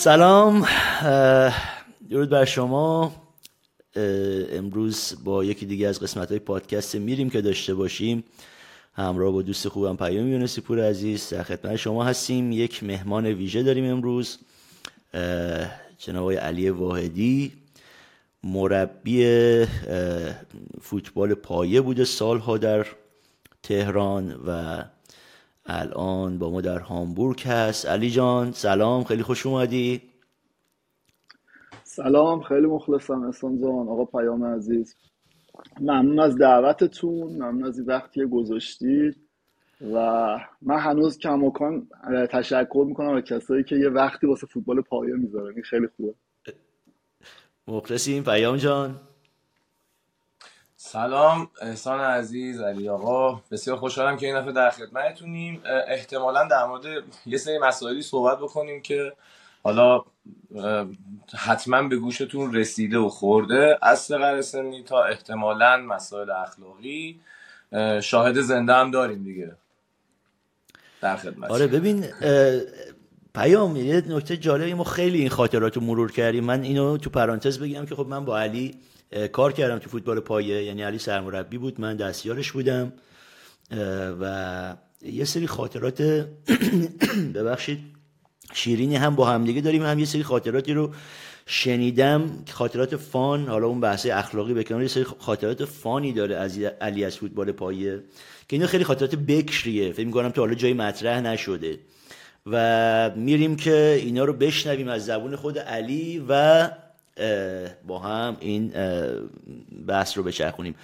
سلام درود بر شما. امروز با یکی دیگه از قسمت های پادکست میریم که داشته باشیم. همراه با دوست خوبم پیام یونسی پور عزیز. در خدمت شما هستیم. یک مهمان ویژه داریم امروز جناب علی واحدی. مربی فوتبال پایه بوده سالها در تهران و الان با ما در هامبورگ هست. علی جان سلام خیلی خوش اومدی. سلام خیلی مخلصم احسان جان آقا پیام عزیز. ممنون از دعوتتون ممنون از این وقتی گذاشتید. و من هنوز کماکان تشکر می‌کنم از کسایی که یه وقتی واسه فوتبال پایه می‌ذارن. این خیلی خوبه. مخلصیم. پیام جان. سلام احسان عزیز علی آقا. بسیار خوشحالم که این دفعه در خدمتتونیم. احتمالا در مورد یه سری مسائلی صحبت بکنیم که حالا حتما به گوشتون رسیده و خورده. از سقر سنی تا احتمالا مسائل اخلاقی. شاهد زنده هم داریم دیگه. در خدمت آره ببین پیام یه نکته جالبی ما خیلی این خاطرات رو مرور کردیم. من اینو تو پرانتز بگم که خب من با علی کار کردم تو فوتبال پایه یعنی علی سرمربی بود من دستیارش بودم. و یه سری خاطرات ببخشید شیرینی هم با همدیگه داریم. هم یه سری خاطراتی رو شنیدم. خاطرات فان حالا اون بحث اخلاقی بکنم یه سری خاطرات فانی داره از علی از فوتبال پایه که اینا خیلی خاطرات بکریه. فکر می‌کنم تو حالا جای مطرح نشده. و میریم که اینا رو بشنویم از زبون خود علی و با هم این بحث رو بچرخونیم.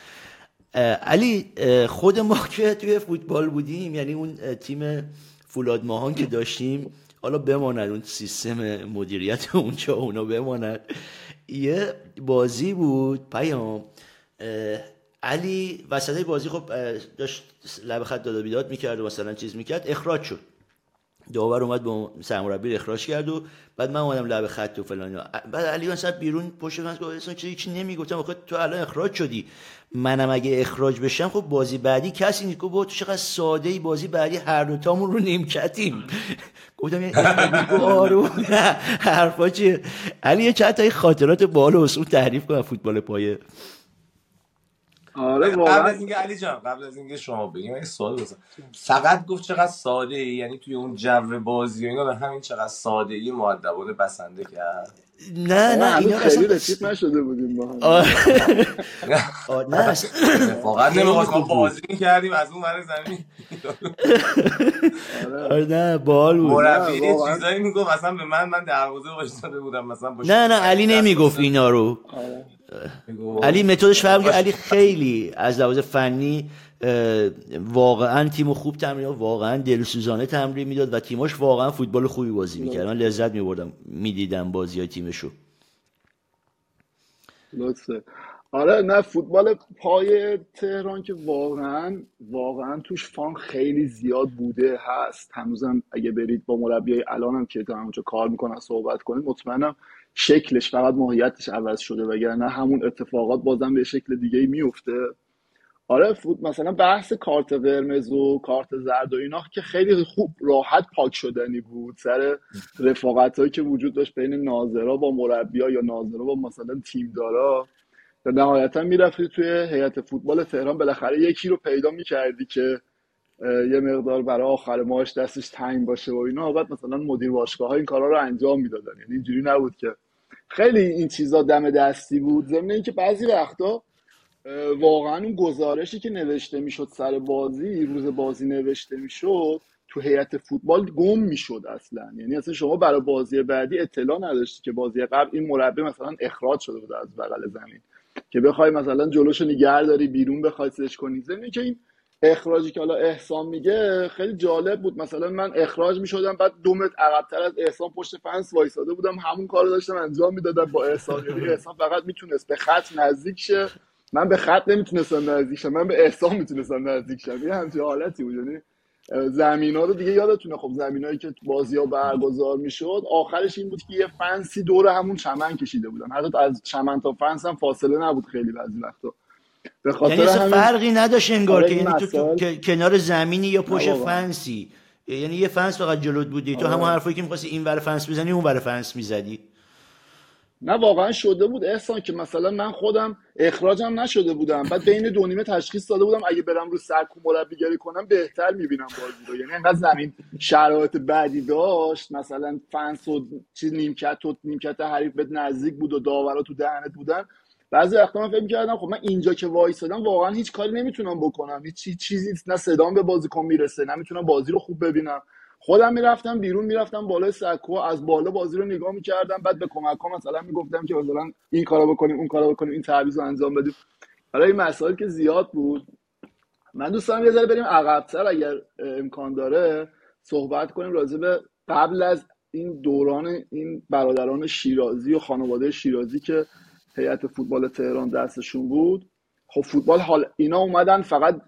علی خود ما که توی فوتبال بودیم یعنی اون تیم فولاد ماهان که داشتیم حالا بماند اون سیستم مدیریت اونجا اونا بماند. یه بازی بود پیام. علی وسط بازی خب داشت لب خط داد بیداد می‌کرد و مثلا چیز می‌کرد اخراج شد. داور اومد به سرمربی اخراج کرد و بعد من اومدم لب خط و فلان بعد علی مثلا بیرون پشت من گفت چه هیچ نمی‌گفتم؟ آخه تو الان اخراج شدی. منم اگه اخراج بشم خب بازی بعدی کسی نیست. گفت تو چقدر ساده ای بازی بعدی هر دو تامون رو نیمکتیم. گفتم یعنی آرو حرفا چیه؟ علی چند تا خاطرات بالا اون تعریف کنم. فوتبال پایه. آره قبل از اینکه علی جان قبل از اینکه شما بگیم یه سوال بزن. فقط گفت چقدر ساده ای یعنی توی اون جو بازی و اینا به همین چقدر ساده ای مؤدبانه بسنده کرد؟ نه نه اینا خیلی رسید نشده بودیم با هم. نه. واقعا نمی‌خواست بازی کردیم از اون ور زمین. آره نه بال بود. مربی چیزایی می‌گفت اصلا به من من دروازه وایساده بودم مثلا نه نه علی نمی‌گفت اینا رو. علی متدش فرق علی خیلی از لحاظ فنی واقعا تیم خوب تمرین واقعا دلسوزانه تمرین می‌داد و تیماش واقعا فوتبال خوبی بازی می‌کرد. من لذت میبردم می‌دیدم بازی های تیمشو. لطفه آره نه فوتبال پای تهران که واقعا واقعا توش فان خیلی زیاد بوده هست. هنوزم اگه برید با مربی الانم که تا اونجا کار می‌کنن صحبت کنید مطمئنم شکلش فقط ماهیتش عوض شده وگرنه همون اتفاقات بازم به شکل دیگه میفته. آره فوت مثلا بحث کارت قرمز و کارت زرد و اینا که خیلی خوب راحت پاک شدنی بود. سر رفاقت هایی که وجود داشت بین ناظرا با مربیا یا ناظرا با مثلا تیم دارا و نهایتا می‌رفتی توی هیئت فوتبال تهران. بالاخره یکی رو پیدا می‌کردی که یه مقدار برای آخر ماهش دستش تنگ باشه و اینا. بعد مثلا مدیر باشگاه ها این کارا رو انجام می‌دادن. یعنی اینجوری نبود که خیلی این چیزا دم دستی بود. ضمن اینکه بعضی وقتا واقعا اون گزارشی که نوشته می‌شد سر بازی روز بازی نوشته می‌شد تو هیئت فوتبال گم می‌شد اصلا. یعنی اصلا شما برای بازی بعدی اطلاع نداشتی که بازی قبل این مربی مثلا اخراج شده بود از بغل زمین. که بخوای مثلا جلوشو نگه داری بیرون بخوای سرچ کنی. زمین که این اخراجی که حالا احسان میگه خیلی جالب بود. مثلا من اخراج می‌شدم بعد دو متر عقبتر از احسان پشت فنس وایساده بودم. همون کارو داشتم انجام می‌دادم با احسان. یعنی احسان فقط می‌تونست به خط نزدیک شه. من به خط نمی‌تونستم نزدیک شم من به احسان می‌تونستم نزدیک شم. یه همچین حالتی بود. یعنی زمین ها رو دیگه یادتونه. خب زمین که بازی ها برگزار می‌شد. آخرش این بود که یه فنسی دور همون چمن کشیده بودن حتی از چمن تا فنس هم فاصله نبود خیلی بعضی وقتا. به خاطر یعنی فرقی نداشت انگار که یعنی تو, کنار زمینی یا پشت فنسی. یعنی یه فنس فقط جلوت بودی. تو همون آره. حرفایی که می‌خواستی این ور فنس بزنی اون ور فنس می‌زدی. نه واقعا شده بود. احسان که مثلا من خودم اخراجم نشده بودم. بعد بین دو نیمه تشخیص داده بودم اگه برم رو سکو مربیگری کنم بهتر می‌بینم بازی رو. یعنی انقدر زمین شرایط بدی داشت. مثلا فنس و چیز نیمکت و نیمکت حریف به نزدیک بود و داورا تو دهنت بودن. بعضی وقتا من فکر کردم خب من اینجا که وایسادم واقعا هیچ کاری نمی‌تونم بکنم. هیچ چیزی نه صدام به بازیکن می‌رسه نه می‌تونم بازی رو خوب ببینم. خودم می‌رفتم بیرون می‌رفتم بالای سکو از بالا بازی رو نگاه می‌کردم بعد به کمک ها مثلا می‌گفتم که مثلا این کارو بکنیم اون کارو بکنیم این تعویض رو انجام بدیم. حالا این مسائل که زیاد بود من دوست دارم یه ذره بریم عقبتر اگر امکان داره صحبت کنیم راجع به قبل از این دوران این برادران شیرازی و خانواده شیرازی که هیئت فوتبال تهران دستشون بود. خب فوتبال حال اینا اومدن فقط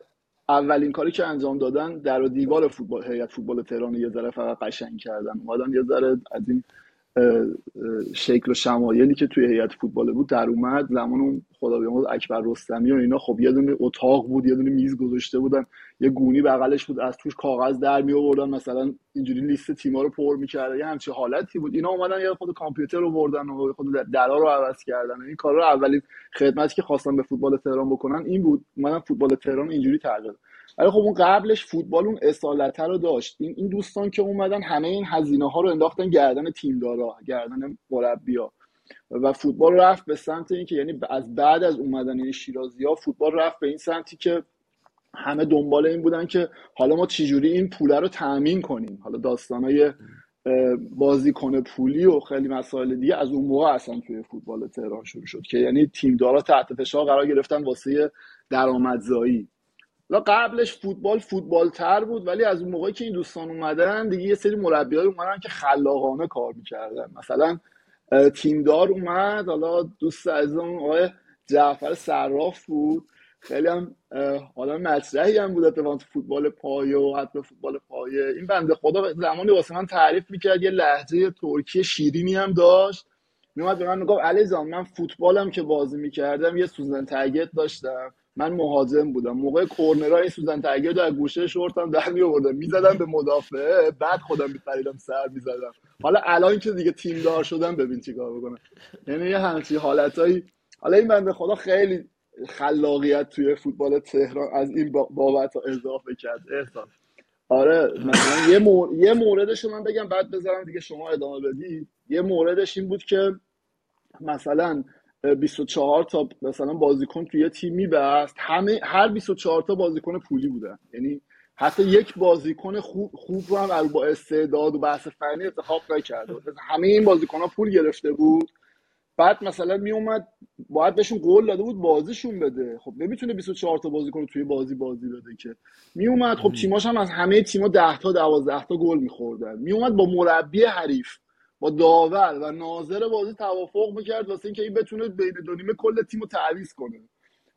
اولین کاری که انجام دادن در دیوار فوتبال هیئت فوتبال تهران یه ذره فقط قشنگ کردن. اومدن یه ذره از این شکل و شمایلی که توی هیئت فوتبال بود در اومد. زمان اون خدا بیامرز اکبر رستمی و اینا خب یه دونه اتاق بود یه دونه میز گذاشته بودن. یه گونی بغلش بود از توش کاغذ در می آوردن مثلا اینجوری لیست تیما رو پر می‌کردن. یه همچین حالتی بود. اینا اومدن یه خود کامپیوتر رو بردن و خود درا رو عوض کردن. این کارا رو اولین خدمتی که خواستن به فوتبال تهران بکنن این بود. اومدن فوتبال تهران اینجوری تغییر ولی خب اون قبلش فوتبال اون اصالت رو داشت. این این دوستان که اومدن همه این هزینه ها رو انداختن گردن تیم دارا گردن مربیا و فوتبال رفت به سمت اینکه یعنی از بعد از اومدن این شیرازی ها فوتبال رفت به این سمتی که همه دنبال این بودن که حالا ما چجوری این پوله رو تأمین کنیم. حالا داستانای بازیکن پولی و خیلی مسائل دیگه از اون موقع اصلا توی فوتبال تهران شروع شد که یعنی تیم دارا تحت فشار قرار گرفتن واسه درآمدزایی. لا قبلش فوتبال فوتبال تر بود ولی از اون موقعی که این دوستان اومدن دیگه یه سری مربیای اومدن که خلاقانه کار می‌کردن. مثلا تیمدار اومد حالا دوست عزیزم آقای جعفر صراف بود. خیلی هم حالا مطرحی هم بود اتفاقا فوتبال پایه و حتی فوتبال پایه. این بنده خدا زمانی واسه من تعریف می‌کرد یه لحظه ترکی شیرینی هم داشت. میومد به من می‌گفت علی من فوتبالم که بازی می‌کردم یه سوزن ترگت داشتم. من مهاجم بودم. موقع کورنرای سوزن ترگت در گوشه شورتم در می آوردم می‌زدم به مدافع بعد خودم میپریدم سر می‌زدم. حالا الان که دیگه تیم دار شدم ببین چیکار بکنم. یعنی یه همچی حالتایی. حالا این بنده خدا خیلی خلاقیت توی فوتبال تهران از این بابت اضافه کرد. احسان. آره مثلا یه, مور... یه موردش من بگم بعد بذارم دیگه شما ادامه بدید یه موردش این بود که مثلا 24 تا مثلا بازیکن توی یه تیم میبست. همه هر 24 تا بازیکن پولی بودن. یعنی حتی یک بازیکن خوب خوب رو هم با استعداد و بحث فنی انتخاب نکرده همه این بازیکن ها پول گرفته بود. بعد مثلا می اومد باید بهشون قول داده بود بازیشون بده. خب نمی‌تونه 24 تا بازیکن توی بازی بازی بده که. می اومد خب تیماش هم از همه تیما 10 تا 12 تا گل میخوردن. می اومد با مربی حریف. با داور و ناظر بازی توافق می‌کرد واسه اینکه این بتونه بین دو نیمه کل تیم رو تعویض کنه.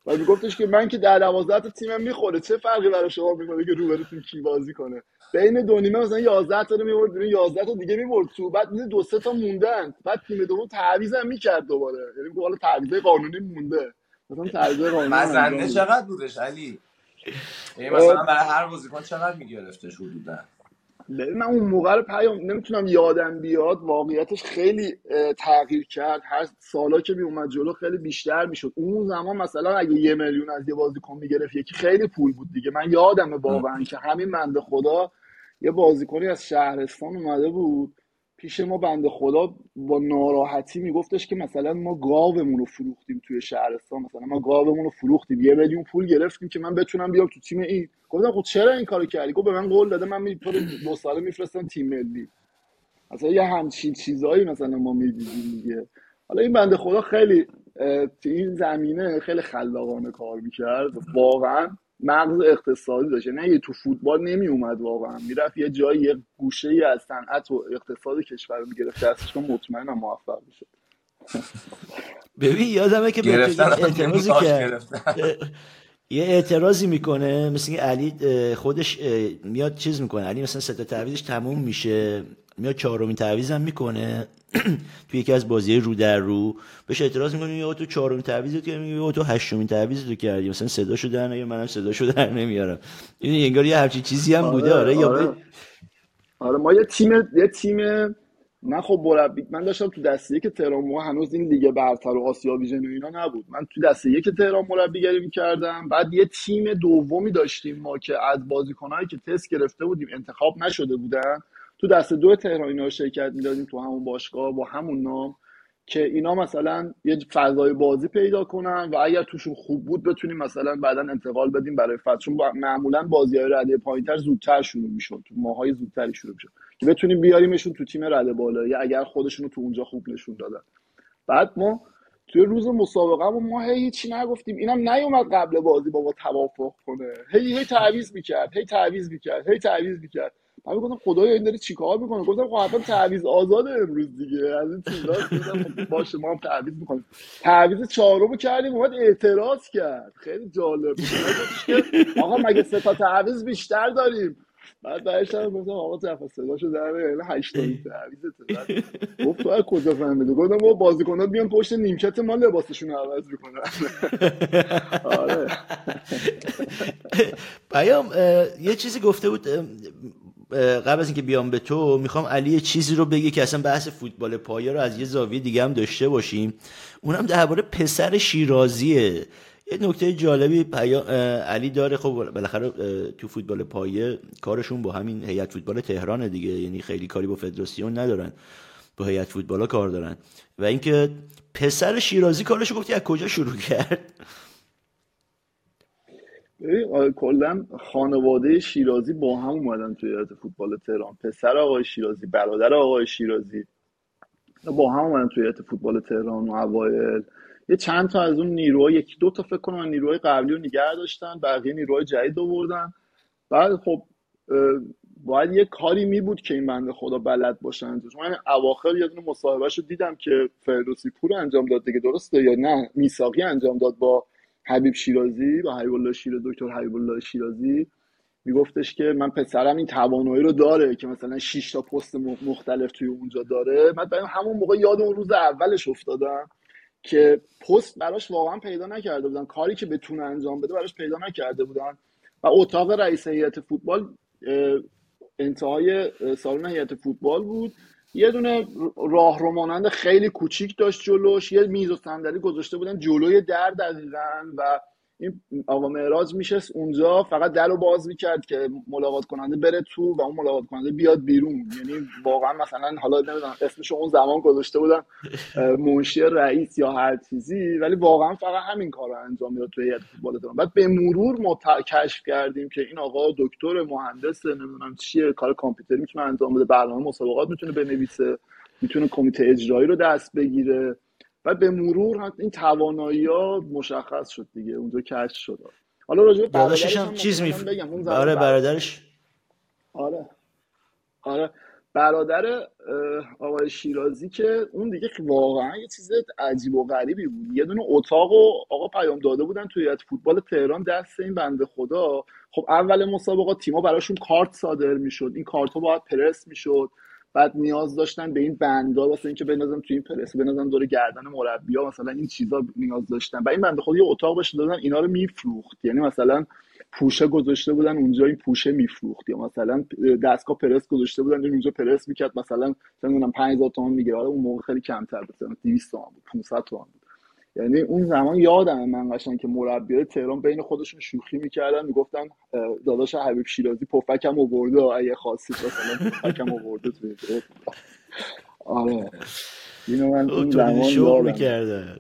و میگفتش که من که در دوازده تا تیمم می‌خوره چه فرقی برای شما می‌کنه که روبروتون کی بازی کنه؟ بین دو نیمه مثلا 11 تا رو میورد بیرون 11 تا دیگه میورد تو بعد میده دو سه تا موندن. بعد تیم دوم تعویض هم می‌کرد دوباره. یعنی حالا تعویض قانونی مونده. مثلا تعویض قانونی مزنه چقدر بودش علی؟ مثلا برای هر بازیکن چقدر میگرفتش حدودا؟ من اون موقع رو پیام نمی‌تونم یادم بیاد واقعیتش خیلی تغییر کرد. هر سالا که می اومد جلو خیلی بیشتر می‌شد. اون زمان مثلا اگه یه میلیون از یه بازیکن می‌گرفت یکی خیلی پول بود دیگه. من یادمه واقعا که همین بنده خدا یه بازیکنی از شهرستان اومده بود. پیش ما بنده خدا با ناراحتی میگفتش که مثلا ما گاومون رو فروختیم توی شهرستان. مثلا ما گاومون رو فروختیم. یه میلیون پول گرفتیم که من بتونم بیام تو تیم این. گفتم خب چرا این کارو کردی؟ گفت به من قول داده من تو دو ساله میفرستم تیم ملی. مثلا یه همچین چیزایی مثلا ما می‌دیدیم دیگه. حالا این بنده خدا خیلی تو این زمینه خیلی خلاقانه کار می‌کرد. واقعا مغز اقتصادی داشت. نه یه تو فوتبال نمی اومد واقعا می‌رفت یه جایی یه گوشه ای از صنعت و اقتصاد کشور رو می‌گرفت دستش مطمئنم موفق میشه ببین یادمه که اعتراضی کرد یه اعتراضی می‌کنه مثل اینکه علی خودش میاد چیز می‌کنه. علی مثلا سه تا تعویضش تموم میشه میاد چهارمین تعویض هم می‌کنه. توی یکی از بازی رو در رو بهش اعتراض می‌کنه یا تو چهارمین تعویض تو کردی یا تو هشتمین تعویض تو کردی مثلا صداشو در نمیارم منم صداشو در نمیارم. این انگار یه هرچی چیزی هم بوده آره, آره, آره. آره ما یه تیم یه تیم من خب مربی من داشتم تو دسته که تهران ما هنوز این لیگ برتر و آسیا ویژن و اینا نبود. من تو دسته که تهران مربیگری می‌کردم بعد یه تیم دومی داشتیم ما که از بازیکنهایی که تست گرفته بودیم انتخاب نشده بودن. تو دسته دو تهران اینا شرکت می‌دادیم تو همون باشگاه با همون نام که اینا مثلا یه فضای بازی پیدا کنن و اگر توشون خوب بود بتونیم مثلا بعدا انتقال بدیم برای فصل چون معمولا بازی های رده پایینتر زودتر شروع می‌شد. تو ماهای زودتری شروع می‌شد. که بتونیم بیاریمشون تو تیم رده بالا یا اگر خودشون تو اونجا خوب نشون دادن. بعد ما توی روز مسابقه ما هی هیچی نگفتیم. اینم نیومد قبل بازی با ما توافق کنه. هی هی تعویض می‌کرد. هی تعویض می‌کرد. هی تعویض می‌کرد. من می‌گفتم خدایا این داره چیکار می‌کنه گفتم خب حتما تعویض آزاده امروز دیگه. از این چیزا خب باشه ما هم تعویض می‌کنیم. تعویض چهارمو کردیم اومد اعتراض کرد. خیلی جالب آقا مگه سه تا تعویض بیشتر داریم؟ بعد بعدش هم گفتم آقا طرف صداشو در یعنی 80 تعویض گفت تو کجا فهمیدی؟ گفتم با بازیکنات میان پشت نیمکت ما لباسشون عوض می‌کنن. آره. پیام یه چیزی گفته بود قبل از اینکه بیام به تو می‌خوام علی چیزی رو بگه که اصلا بحث فوتبال پایه رو از یه زاویه دیگه هم داشته باشیم. اونم درباره پسر شیرازیه. یه نکته جالبی علی داره. خب بالاخره تو فوتبال پایه کارشون با همین هیئت فوتبال تهران دیگه. یعنی خیلی کاری با فدراسیون ندارن. با هیئت فوتبال کار دارن. و اینکه پسر شیرازی کارش گفتی از کجا شروع کرد؟ کلا خانواده شیرازی با هم اومدن توی هیئت فوتبال تهران. پسر آقای شیرازی برادر آقای شیرازی با هم اومدن توی هیئت فوتبال تهران و اوایل. یه چند تا از اون نیروها یکی دو تا فکر کنم نیروهای قبلی رو نگه داشتن بقیه نیروهای جدید آوردن. بعد خب باید یه کاری می بود که این بنده خدا بلد باشن من اواخر یه دونه مصاحبهش دیدم که فردوسی پور انجام داد دیگه درسته یا نه؟ میساقی انجام داد با حبیب شیرازی با حبیب الله شیرازی دکتر حبیب الله شیرازی میگفتش که من پسرم این توانایی رو داره که مثلا 6 تا پست مختلف توی اونجا داره. من همون موقع یاد اون روز اولش افتادم که پست براش واقعا پیدا نکرده بودن. کاری که بتونه انجام بده براش پیدا نکرده بودن. و اتاق رئیس هیئت فوتبال انتهای سالن هیئت فوتبال بود. یه دونه راه مانند خیلی کوچیک داشت جلوش یه میز و صندلی گذاشته بودن جلوی در دقیقا و این آقا معراج میشست اونجا فقط در رو باز می‌کرد که ملاقات کننده بره تو و اون ملاقات کننده بیاد بیرون. یعنی واقعا مثلا حالا نمی‌دونم اسمش اون زمان گذاشته بودن منشی رئیس یا هر چیزی ولی واقعا فقط همین کار رو انجام می‌داد توی هیئت فوتبال تهران بعد به مرور ما کشف کردیم که این آقا دکتر مهندس نمی‌دونم چیه کار کامپیوتری می‌تونه انجام بده برنامه مسابقات می‌تونه بنویسه می‌تونه کمیته اجرایی رو دست بگیره. و به مرور این توانایی ها مشخص شد دیگه اونجا کشف شد. حالا راجع برادرش هم چیز می آره برادرش؟ آره. آره. برادر آقای شیرازی که اون دیگه واقعا یه چیز عجیب و غریبی بود. یه دونه اتاق و آقا پیام داده بودن توی فوتبال تهران دست این بنده خدا. خب اول مسابقات تیما براشون کارت صادر می‌شد. این کارت ها باید پرس می‌شد. بعد نیاز داشتن به این بندا واسه اینکه بنازم تو این پرس بنازم دور گردن مربیا مثلا این چیزا نیاز داشتن. و این بنده خود یه اتاق بشه دادن اینا رو میفروخت. یعنی مثلا پوشه گذاشته بودن اونجا این پوشه میفروخت. یا مثلا دستگاه پرس گذاشته بودن اونجا پرس می‌کرد. مثلا نمی‌دونم 5000 تومان می‌گیره اون موقع خیلی کمتر بود مثلا 200 تومان بود 500 تومان بود. یعنی اون زمان یادم من قشنگ که مربیای تهران بین خودشون شوخی می‌کردن می‌گفتن داداش حبیب شیرازی پفکم آورده اگه خاصی مثلا پفکم آورده تو آره. اینو من اون زمان شوخ می‌کردن.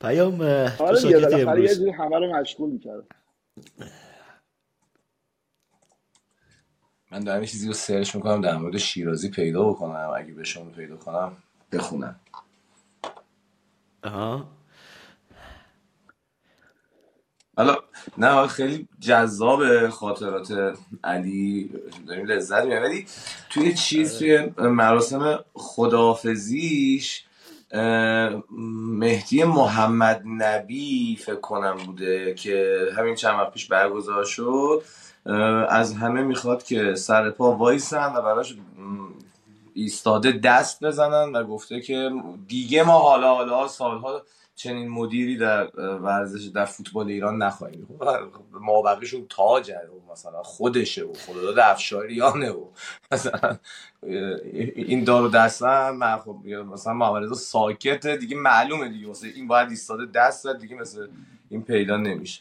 پیام آره دیگه بالاخره یه همه رو مشغول می‌کردن من دارم چیزی رو سرچ می‌کنم در مورد شیرازی پیدا بکنم. اگه به شما پیدا کنم بخونم. آها. حالا نه خیلی جذاب خاطرات علی. داریم لذت می‌بریم. ولی توی چیز توی مراسم خداحافظیش مهدی محمد نبی فکر کنم بوده که همین چند وقت پیش برگزار شد. از همه می‌خواد که سر پا وایسن و براش ایستاده دست بزنن و گفته که دیگه ما حالا حالا سالها چنین مدیری در ورزش در فوتبال ایران نخواهیم ما بقیشون تاجه و مثلا خودشه و خداداد افشاریانه و مثلا این دارو دستم خب مثلا محمد ساکت دیگه معلومه دیگه. واسه این باید ایستاده دست دیگه مثل این پیدا نمیشه.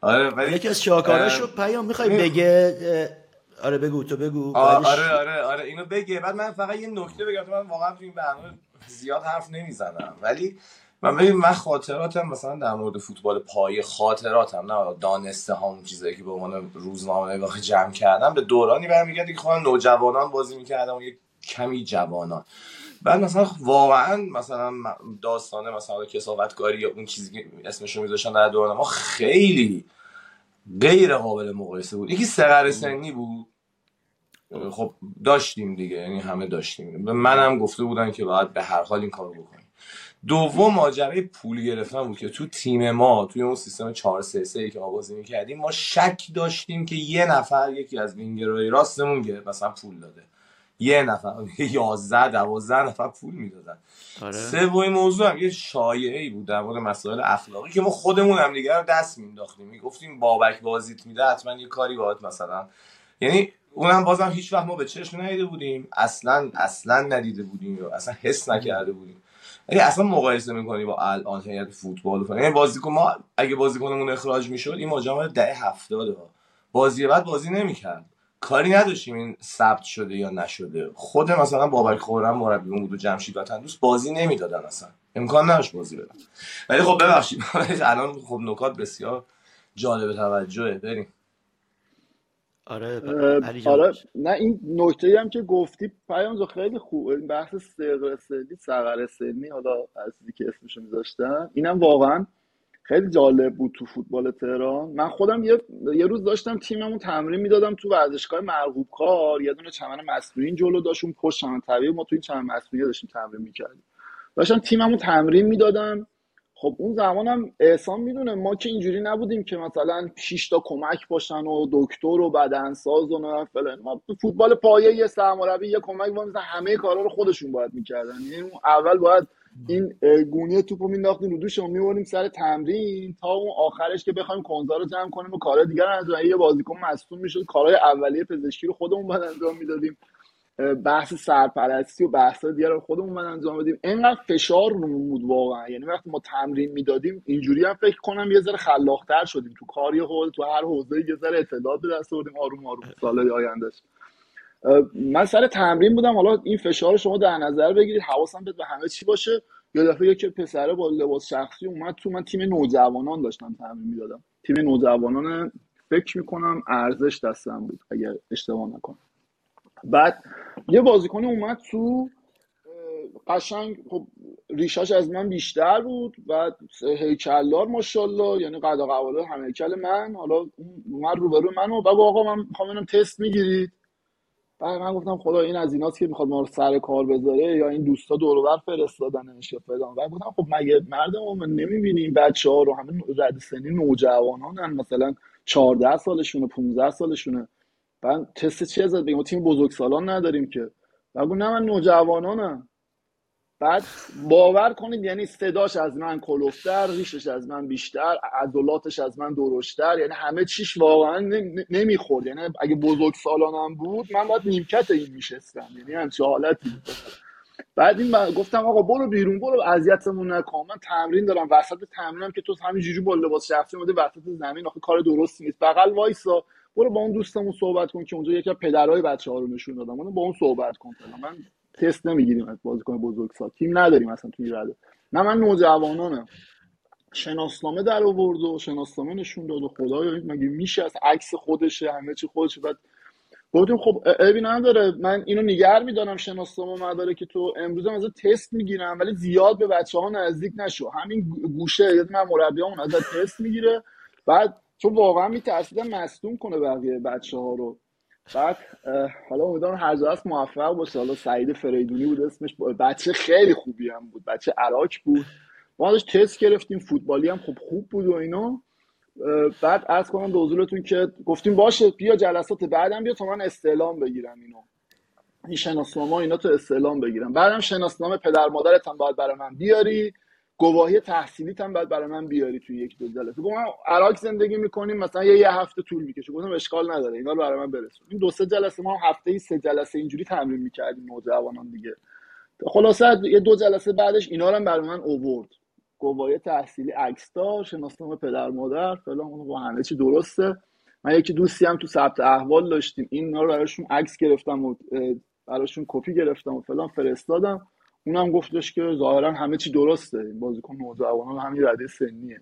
آره ولی یکی از شاکاراشو پیام می‌خوای بگه آره بگو تو بگو. آره آره آره اینو بگه. بعد من فقط یه نکته بگم من واقعا تو این برنامه زیاد حرف نمی‌زنم. ولی من ببین من خاطراتم مثلا در مورد فوتبال پای خاطراتم نه دانسته هم چیزایی که به عنوان روزنامه نگاه جمع کردم. به دورانی برمیگرده که خودم نوجوانان بازی می‌کردم و یه کمی جوانان. بعد مثلا واقعا مثلا داستانه مثلا کساوتگاری یا اون چیزی که اسمشو میذاشتن در دوران ما خیلی غیر قابل مقایسه بود. یکی سقر سنی بود. خب داشتیم دیگه یعنی همه داشتیم. به منم گفته بودن که باید به هر حال این کارو بکنیم. دوم ماجرای پول گرفتن بود که تو تیم ما توی اون سیستم 4 3 3 که ما بازی می‌کردیم ما شک داشتیم که یه نفر یکی از وینگرهای راستمون که مثلا پول داده. یه نفر 11 12 نفر پول می‌دادن. آره. سومین موضوع هم یه شایعه ای بود در مورد مسائل اخلاقی که ما خودمون هم دیگه رو دست مینداختیم می‌گفتیم بابک بازیت میده حتما یه کاری باید مثلا. یعنی اونم بازم هیچ وقت ما به چشم ندیده بودیم. اصلا اصلا ندیده بودیم یا اصلا حس نکرده بودیم. یعنی اصلا مقایسه می‌کنی با الان هیئت فوتبال و یعنی بازیکن ما اگه بازیکنمون اخراج می‌شد این ماجرا ده 70 بازی بعد بازی نمی‌کرد. کاری نداشتیم این ثبت شده یا نشده. خود مثلا بابک خورم مربی بود و جمشید وطن دوست بازی نمی‌دادن اصلا. امکان نداشت بازی بدن. ولی خب ببخشید. الان خب نکات بسیار جالب توجهه. بریم. آره آره نه این نکته هم که گفتی پیام خیلی خوب این بحث سقر سنی سقر سنی حالا از که اسمشو میذاشتن اینم واقعا خیلی جالب بود تو فوتبال تهران. من خودم یه, یه روز داشتم تیممون تمرین می‌دادم تو ورزشگاه مرغوب کار یه دونه چمن مصنوعی جلو داشت اون پشت چمن طبیعی ما تو این چمن مصنوعی داشتیم تمرین می‌کردیم. داشتم تیممون تمرین می‌دادم خب اون زمانم احسان می‌دونه ما که اینجوری نبودیم که مثلا 6 تا کمک باشن و دکتر و بدنساز و فلان. ما فوتبال پایه یه سرمربی یه کمک مثلا همه کارا رو خودشون باید می‌کردن. یعنی اول باید این گونی توپو مینداختیم رو می‌بریم سر تمرین تا اون آخرش که بخوایم کنزا رو جمع کنیم و کارهای دیگر انجام یه بازیکن مصدوم می‌شد کارهای اولیه پزشکی رو خودمون باید انجام می‌دادیم. بحث سرپرستی و بحث دیگر رو خودمون من انجام بدیم. اینقدر فشار رو بود واقعا. یعنی وقتی ما تمرین می‌دادیم اینجوری هم فکر کنم یه ذره خلاقتر شدیم. تو کاری خود تو هر حوزه یه ذره اطلاعات به دست آوردیم. آروم آروم سالهای آیندهش. من سر تمرین بودم. حالا این فشار شما در نظر بگیرید. حواسم به همه چی باشه. یه دفعه یک پسره با لباس شخصی اومد تو من تیم نوجوانان داشتم تمرین می‌دادم. تیم نوجوانان فکر می‌کنم ارزش دستم بود اگر اشتباه نکنم. بعد یه بازیکنی اومد تو قشنگ خب ریشاش از من بیشتر بود. و هیکلدار ماشاءالله یعنی قد قواله هم هیکل من. حالا اومد روبرو منو. و آقا من می‌خوام تست می‌گیرید. بعد من گفتم خدا این از ایناست که می‌خواد ما رو سر کار بذاره یا این دوستا دور بر فرستادنش یا فلان. و گفتم خب مگه مردم ما نمی‌بینیم؟ بچه ها رو همه رد سنی نوجوانان مثلا 14 سالشونه 15 سالشونه. بعد تست چی ازت بگیم تیم بزرگسالان نداریم که. بگو نه من نوجوانانم. بعد باور کنید یعنی صداش از من کلوفتر ریشش از من بیشتر عضلاتش از من درشتر یعنی همه چیش واقعا نمی‌خورد. یعنی اگه بزرگ سالانم بود من باید نیمکت این میشستم. یعنی همچه حالتی بعد این گفتم آقا برو بیرون برو اذیتمون نکن. من تمرین دارم وسط تمرینم که تو همینجوری با لباس شخصی اومده وسط زمین آخه کار درستی نیست. بغل وایسا. برو با اون دوستمون صحبت کن که اونجا یکی از پدرای بچه ها رو نشون دادم. با اون صحبت کن من تست نمی‌گیریم از بازیکن بزرگسال. تیم نداریم اصلا توی رده. نه من نوجوانانم. شناسنامه در آورد و شناسنامه نشون داد و خدایا مگه میشه از عکس خودشه همه چی خودشه بعد گفتیم خب عیبی نداره. من اینو نگر میدارم شناسنامه مداره که تو امروز از تست می‌گیرم ولی زیاد به بچه ها نزدیک نشو. همین گوشه یه من مربیامون ازت تست می‌گیره. بعد چون واقعا میترسیدم مصدوم کنه بقیه بچه ها رو. بعد حالا امیدوارم هر هست موفق باشه. حالا سعید فریدونی بود اسمش. بچه خیلی خوبی هم بود. بچه عراق بود. ما ازش تست گرفتیم. فوتبالی هم خوب خوب بود و اینا. بعد از کنم به حضورتون که گفتیم باشه بیا جلسات بعدم. بیا تا من استعلام بگیرم اینو. این شناسنامه اینا تو استعلام بگیرم. بعدم شناسنامه پدر مادرت هم باید برای من بیاری. گواهی تحصیلیت هم باید برای من بیاری توی یک دو جلسه گفتم عراق زندگی می‌کنیم مثلا یه, یه هفته طول می‌کشه. گفتم اشکال نداره اینا رو برای من برسون. این دو سه جلسه ما هفته ای سه جلسه اینجوری تمرین می‌کردیم نوجوانان دیگه. خلاصه یه دو جلسه بعدش اینا رو هم برای من اوورد. گواهی تحصیلی عکسدار شناسنامه پدر مادر فلان اون با همه چی درسته. من یکی دوستی هم تو ثبت احوال داشتیم. این رو براشون عکس گرفتم و براشون کپی گرفتم و فلان فرستادم. اونم گفتش که ظاهرا همه چی درسته. این بازیکن نوجوانان همین رده سنیه.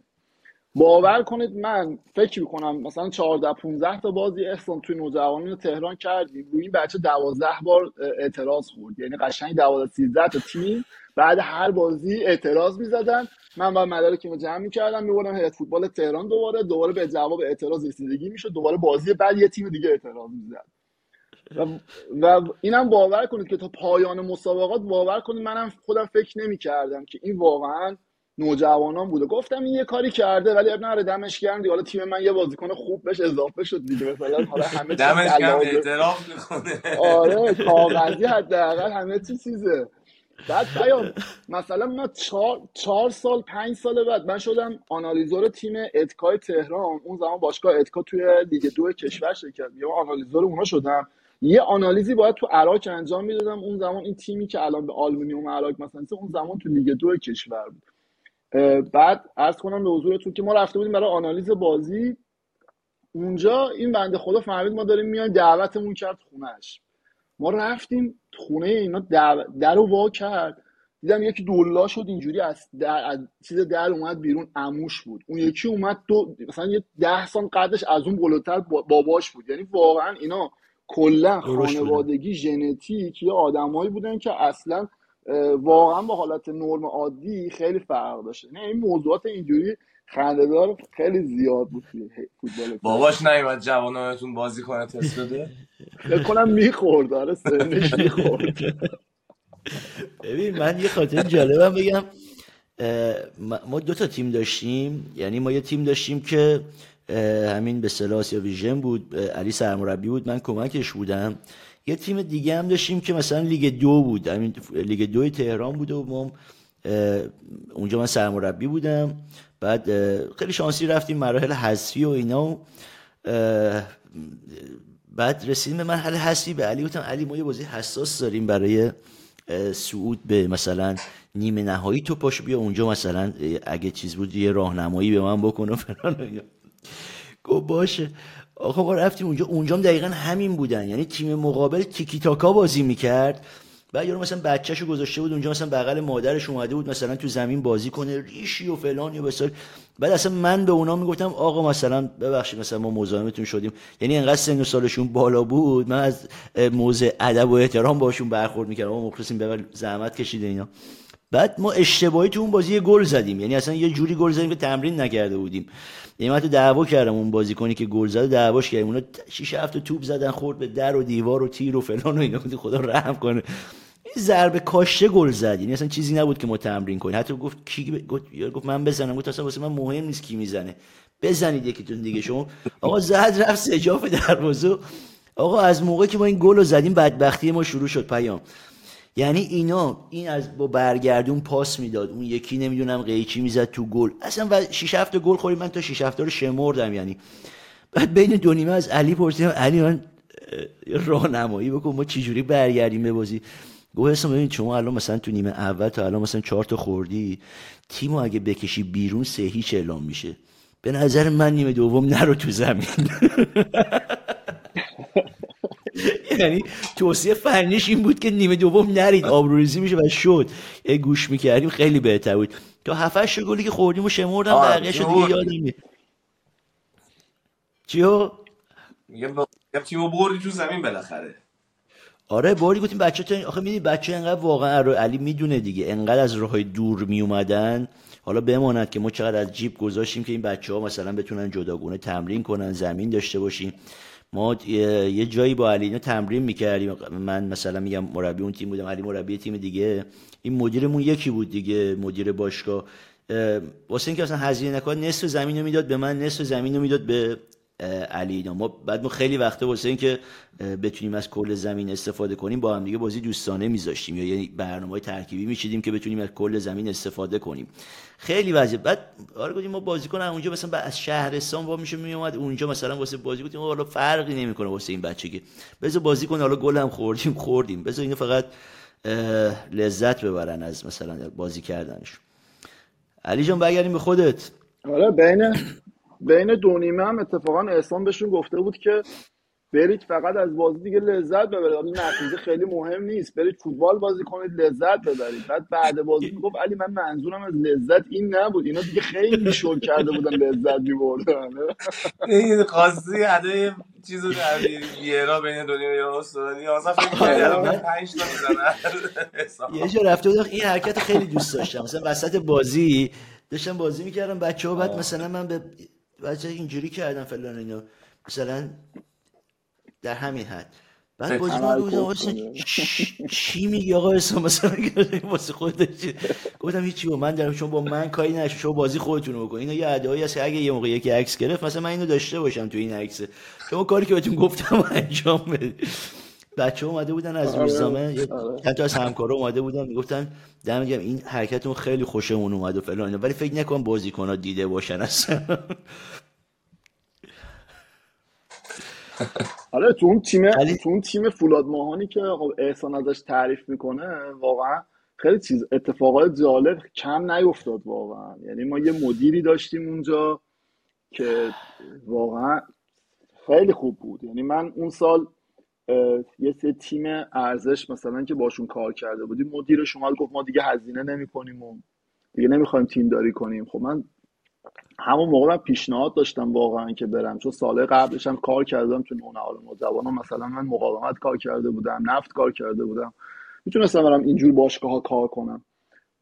باور کنید من فکر می‌کنم مثلا 14 15 تا بازی احسان توی نوجوانان تهران کردیم. روی این بچه 12 بار اعتراض خورد. یعنی قشنگ 12 13 تا تیم بعد هر بازی اعتراض می‌زدن. من با مدارکمو جمع می‌کردم میبردم هیئت فوتبال تهران دوباره. دوباره به جواب اعتراض رسیدگی می‌شد. دوباره بازی بعد یه تیم دیگه اعتراض می‌زد. و, و اینم باور کنید که تا پایان مسابقات باور کنید منم خودم فکر نمی‌کردم که این واقعا نوجوانان بوده. گفتم این یه کاری کرده ولی ابن نره دمش گرم حالا تیم من یه بازیکن خوب بهش اضافه شد دیگه. مثلا حالا همه دمش گرم اعتراف می‌کنه. آره کاغذی حداقل همه چی چیزه. بعد پیام مثلا من چهار, چهار سال پنج سال بعد من شدم آنالیزور تیم اتکای تهران. اون زمان باشگاه اتکا توی لیگ دو کشور شرکت یا آنالیزور اونا شدم. یه آنالیزی باید تو اراک انجام می‌دادم. اون زمان این تیمی که الان به آلومینیوم اراک مثلا اون زمان تو لیگ دو کشور بود. بعد عرض کنم به حضورتون که ما رفته بودیم برای آنالیز بازی. اونجا این بنده خدا فهمید ما داریم میایم دعوتمون کرد خونهش ما رفتیم خونه اینا در, در رو وا کرد. دیدم یکی دولا شد اینجوری از, در... از چیز در اومد بیرون اموش بود. اون یکی اومد دو مثلا یه ده سان قدش از اون بالاتر باباش بود. یعنی واقعا اینا کلا خانوادگی ژنتیک یه آدمایی بودن که اصلا واقعا با حالت نرم عادی خیلی فرق داشته. نه این موضوعات اینجوری خندهدار خیلی زیاد بود فوتبال باباش نیومد جوانانتون بازی کنه تست بده؟ فکر کنم می‌خورد. آره سنش می‌خورد. ببین من یه خاطر جالبم بگم. ما دو تا تیم داشتیم. یعنی ما یه تیم داشتیم که همین به سلاس یا ویژن بود. علی سرمربی بود. من کمکش بودم. یه تیم دیگه هم داشتیم که مثلا لیگ دو بود. همین لیگ دو تهران بود و ما اونجا من سرمربی بودم. بعد خیلی شانسی رفتیم مراحل حذفی و اینا و بعد رسیدیم به مرحله حذفی. به علی گفتم علی ما یه بازی حساس داریم برای صعود به مثلا نیمه نهایی تو پاشو بیا اونجا مثلا اگه چیز بود یه راهنمایی به من بکن و فلان گفت باشه. آقا ما رفتیم اونجا اونجا دقیقا همین بودن. یعنی تیم مقابل تیکی تاکا بازی می‌کرد. بعد یارو مثلا بچه‌شو گذاشته بود اونجا مثلا بغل مادرش اومده بود مثلا تو زمین بازی کنه ریشی و فلان و بسار. بعد اصلا من به اونا می‌گفتم آقا مثلا ببخشید مثلا ما مزاحمتون شدیم. یعنی انقدر سن و سالشون بالا بود. من از موزه ادب و احترام باشون برخورد می‌کردم. ما مخلصیم به زحمت کشیده اینا. بعد ما اشتباهی تو اون بازی گل زدیم. یعنی اصلا یه جوری گل زدیم که تمرین نکرده بودیم. یعنی من تو دعوا کردم اون بازیکنی که گل زد دعواش کردیم. اونا 6 هفته توپ زدن خورد به در و دیوار و تیر و فلان و اینا. خدا رحم کنه. این ضربه کاشته گل زد. یعنی اصلا چیزی نبود که ما تمرین کنیم. حتی گفت کی گفت, گفت من بزنم. گفت اصلا واسه من مهم نیست کی می‌زنه. بزنید یکیتون دیگه. شما آقا زد رفت سجاف دروازه. آقا از موقع که ما این گل رو زدیم بدبختی ما شروع شد پیام. یعنی اینا این از با برگردون پاس می‌داد. اون یکی نمی‌دونم قیچی می‌زد تو گل. اصلا و 6 7 گل خوریم من تا 6 7 رو شمردم یعنی. بعد بین دو نیمه از علی پرسیدم علی من راهنمایی بکن. ما چجوری برگردیم به بازی؟ گفت اسم ببین شما الان مثلا تو نیمه اول تا الان مثلا چهار تا خوردی. تیمو اگه بکشی بیرون سه هیچ اعلام میشه. به نظر من نیمه دوم نرو تو زمین. یعنی توصیه فنیش این بود که نیمه دوم نرید آبروریزی میشه و شد. گوش می‌کردیم خیلی بهتر بود. تا هفتش گلی که خوردیم و شمردم بقیه شد دیگه یادم میاد چیو؟ میگم تیمو بردی تو زمین بالاخره. آره باری گفتیم بچه تا آخه می‌دونی بچه انقدر واقعا علی می‌دونه دیگه انقدر از راه دور می اومدن حالا بماند که ما چقدر از جیب گذاشتیم که این بچه ها مثلا بتونن جداگونه تمرین کنن زمین داشته باشیم. ما یه جایی با علی تمرین می‌کردیم. من مثلا میگم مربی اون تیم بودم علی مربی تیم دیگه. این مدیرمون یکی بود دیگه مدیر باشگاه. واسه اینکه مثلا هزینه نکنه نصف زمین رو می‌داد به من نصف زمین رو می‌داد به علی اینا. ما بعد ما خیلی وقته واسه اینکه بتونیم از کل زمین استفاده کنیم با هم دیگه بازی دوستانه میذاشتیم. یا یعنی برنامه ترکیبی میچیدیم که بتونیم از کل زمین استفاده کنیم. خیلی وضعیت بعد آره گفتیم ما بازیکن اونجا مثلا از شهرستان با میشه میومد اونجا مثلا واسه بازی گفتیم حالا فرقی نمی‌کنه واسه این بچه که. بذار بازی کن حالا گل هم خوردیم خوردیم. بذار اینو فقط لذت ببرن از مثلا بازی کردنش. علی جان برگردیم به خودت. آره بین بین دو نیمه هم اتفاقا احسان بهشون گفته بود که برید فقط از بازی دیگه لذت ببرید. این نتیجه خیلی مهم نیست. برید فوتبال بازی کنید لذت ببرید. بعد بعد بازی می‌گفت علی من منظورم از لذت این نبود. اینا دیگه خیلی شل کرده بودن لذت میبردن. این خاصی ادای چیزو در ویرا بین دنیا و استرالیا. اصلا فکر کردم 5 تا یه جا رفته بودم این حرکت خیلی دوست داشتم. مثلا وسط بازی داشتم بازی می‌کردم بچه ها بعد مثلا من به بچه اینجوری کردم فلان اینا. مثلا در همین حد. بعد بازی من بودم چی میگی آقا؟ اسم مثلا واسه خودت گفتم هیچی با من دارم شما با من کاری نشه شما بازی خودتون رو بکن. اینا یه ادعایی هست اگه یه موقع یکی عکس گرفت مثلا من اینو داشته باشم تو این عکس. شما کاری که بهتون گفتم انجام بدید. بچه اومده بودن از روزنامه چند تا از همکارا اومده بودن می‌گفتن دم میگم این حرکتون خیلی خوشمون اومد و فلان ولی فکر نکن بازیکن‌ها دیده باشن اصلا. آره تو اون تیم تو اون تیم فولاد ماهانی که خب احسان ازش تعریف می‌کنه واقعا خیلی چیز اتفاقات جالب کم نیفتاد واقعا. یعنی ما یه مدیری داشتیم اونجا که واقعا خیلی خوب بود. یعنی من اون سال یه سه تیم ارزش مثلا که باشون کار کرده بودیم مدیر شما گفت ما دیگه هزینه نمی کنیم و دیگه نمی‌خوایم تیم داری کنیم. خب من همون موقع من پیشنهاد داشتم واقعا که برم چون سال قبلش هم کار کردم تو نونهال نوجوانان مثلا من مقاومت کار کرده بودم نفت کار کرده بودم. می‌تونستم برم اینجور باشگاه ها کار کنم.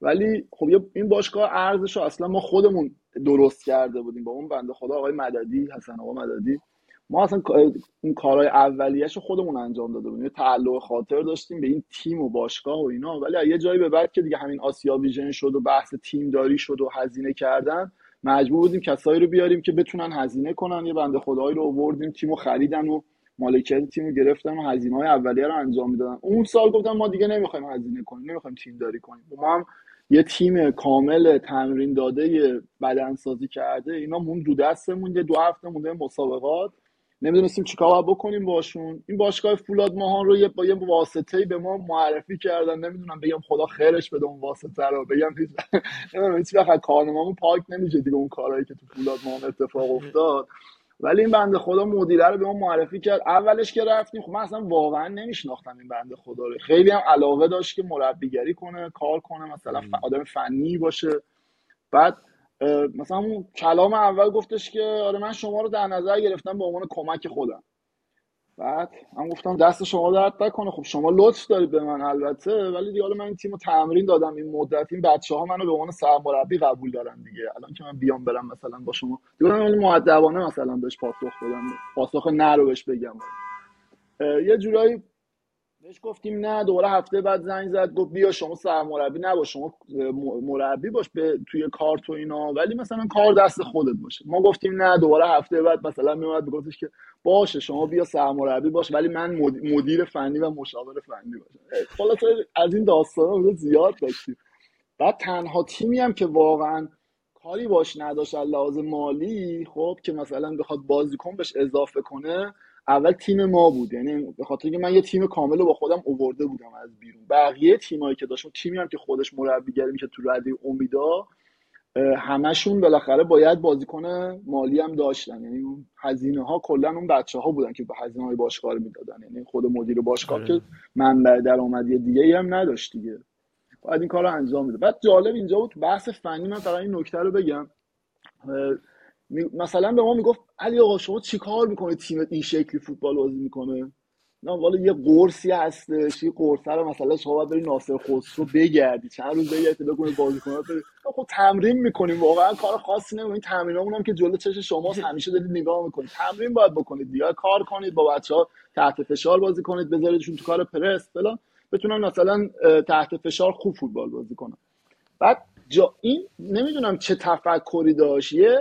ولی خب این باشگاه ارزش رو اصلا ما خودمون درست کرده بودیم با اون بنده خدا آقای مددی حسن آقا مددی. ما اصلا این کارهای اولیه‌شو خودمون انجام داده بودیم تعلق خاطر داشتیم به این تیم و باشگاه و اینا. ولی یه جایی به بعد که دیگه همین آسیا ویژن شد و بحث تیم داری شد و هزینه کردن مجبور بودیم کسایی رو بیاریم که بتونن هزینه کنن. یه بنده خدایی رو آوردیم تیمو خریدن و مالکیت تیمو گرفتن و هزینه های اولیه رو انجام می‌دادن. اون سال گفتم ما دیگه نمی‌خوایم هزینه کنیم نمی‌خوایم تیم داری کنیم ما هم یه تیم کامل تمرین داده بدنسازی کرده. اینا مون دو دستمون یه دو هفته مونده مسابقات. نمی‌دونستیم چیکار باید بکنیم باشون. این باشگاه فولاد ماهان رو یه با یه واسطه به ما معرفی کردن. نمی‌دونم بگم خدا خیرش بده اون واسطه رو. بگم هیچ نمی‌دونم هیچ وقت کارنامه‌مون پاک نمیشه دیگه اون کارهایی که تو فولاد ماهان اتفاق افتاد. ولی این بنده خدا مدیره رو به ما معرفی کرد. اولش که رفتیم خب من اصلا واقعا نمیشناختم این بنده خدا رو. خیلی هم علاقه داشت که مربیگری کنه کار کنه مثلا آدم فنی باشه. بعد مثلا اون کلام اول گفتش که آره من شما رو در نظر گرفتم به عنوان کمک خودم. بعد من گفتم دست شما درد نکنه. خب شما لطف دارید به من البته ولی دیگه من این تیم تمرین دادم این مدت این بچه ها منو به عنوان سرمربی قبول دارن دیگه. الان که من بیام برم مثلا با شما. دیگه من مؤدبانه مثلا بهش پاسخ بدم. پاسخ نه رو بهش بگم. یه جورایی بهش گفتیم نه دوباره هفته بعد زنگ زد گفت بیا شما سرمربی نباش شما مربی باش به توی کار تو اینا. ولی مثلا کار دست خودت باشه. ما گفتیم نه دوباره هفته بعد مثلا میومد گفتش که باشه شما بیا سرمربی باش. ولی من مدیر فنی و مشاور فنی باشم. خلاص از این داستانا زیاد داشتیم. بعد تنها تیمی هم که واقعا کاری باش نداشت لحاظ مالی خب که مثلا بخواد بازیکن بهش اضافه کنه اول تیم ما بود. یعنی به خاطر اینکه من یه تیم کامل رو با خودم اوورده بودم از بیرون. بقیه تیمایی که داشتم تیمی هم که خودش مربیگری میشه تو رده امیدا همشون بالاخره باید بازیکن مالی هم داشتن. یعنی اون هزینه ها کلا اون بچه ها بودن که به هزینه های باشگاه می‌دادن. یعنی خود مدیر باشگاه آره. که منبع درآمدی دیگه هم نداشت دیگه. باید این کار رو انجام میده بعد جالب اینجا بود بحث فنی من فقط این نکته رو بگم. مثلا به ما می‌گفت علی آقا شما چیکار می‌کنه تیم این شکلی فوتبال بازی می‌کنه؟ نه والا یه قرصی هستش یه قرص رو مثلا شما باید بری ناصر خسرو بگردی. چند روز بگردی بگونی بازی کنه خب تمرین می‌کنیم واقعا کار خاصی نمی‌کنیم تمرینامون هم که جلو چش شما همیشه دارید نگاه می‌کنید. تمرین باید بکنید دیگه. کار کنید با بچه ها تحت فشار بازی کنید بذاریدشون تو کار پرس فلان. بتونن مثلا تحت فشار خوب فوتبال بازی کنن. بعد جا این نمی‌دونم چه تفکری داشت. یه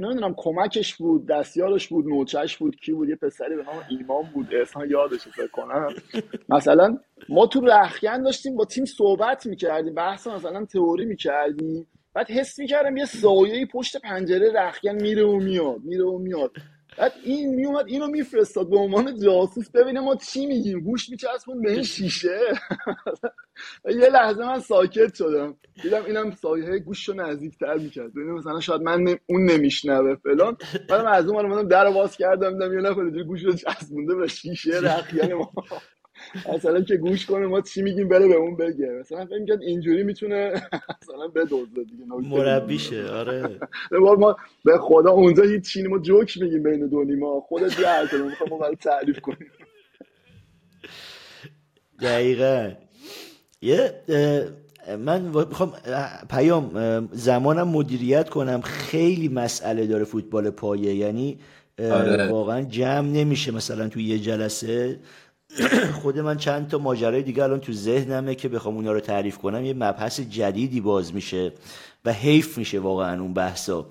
نمی‌دونم کمکش بود دستیارش بود نوچش بود کی بود؟ یه پسری به نام ایمان بود. اصلا یادش فکر کنم. مثلا ما تو رخکن داشتیم با تیم صحبت می‌کردیم بحث مثلا تئوری می‌کردیم. بعد حس می‌کردم یه سایه پشت پنجره رخکن میره و میاد میره و میاد. بعد این میومد اینو میفرستاد به عنوان جاسوس. ببینه ما چی میگیم؟ گوش میچسبون به این شیشه. یه لحظه من ساکت شدم. دیدم اینم سایه گوش رو نزدیکتر می‌کرد. ببینم مثلا شاید من اون نمیشنوه فلان. بعد از اون اومدم در باز کردم. دیدم یه نفر گوش رو چسبونده به شیشه. رخیان ما. مثلا که گوش کنه ما چی میگیم بره به اون بگه. مثلا فکر می‌کرد اینجوری می‌تونه مثلا بدوزه دیگه مربیشه آره. ما به خدا اونجا هیچ چینی ما جوک میگیم بین دو نیما. خودت یه هر کلمه می‌خوام ما تعریف کنیم. دقیقا. یه من می‌خوام پیام زمانم مدیریت کنم. خیلی مسئله داره فوتبال پایه. یعنی آره. واقعا جمع نمیشه مثلا توی یه جلسه. خود من چند تا ماجرای دیگه الان تو ذهنمه که بخوام اونا رو تعریف کنم. یه مبحث جدیدی باز میشه و حیف میشه واقعا اون بحثا.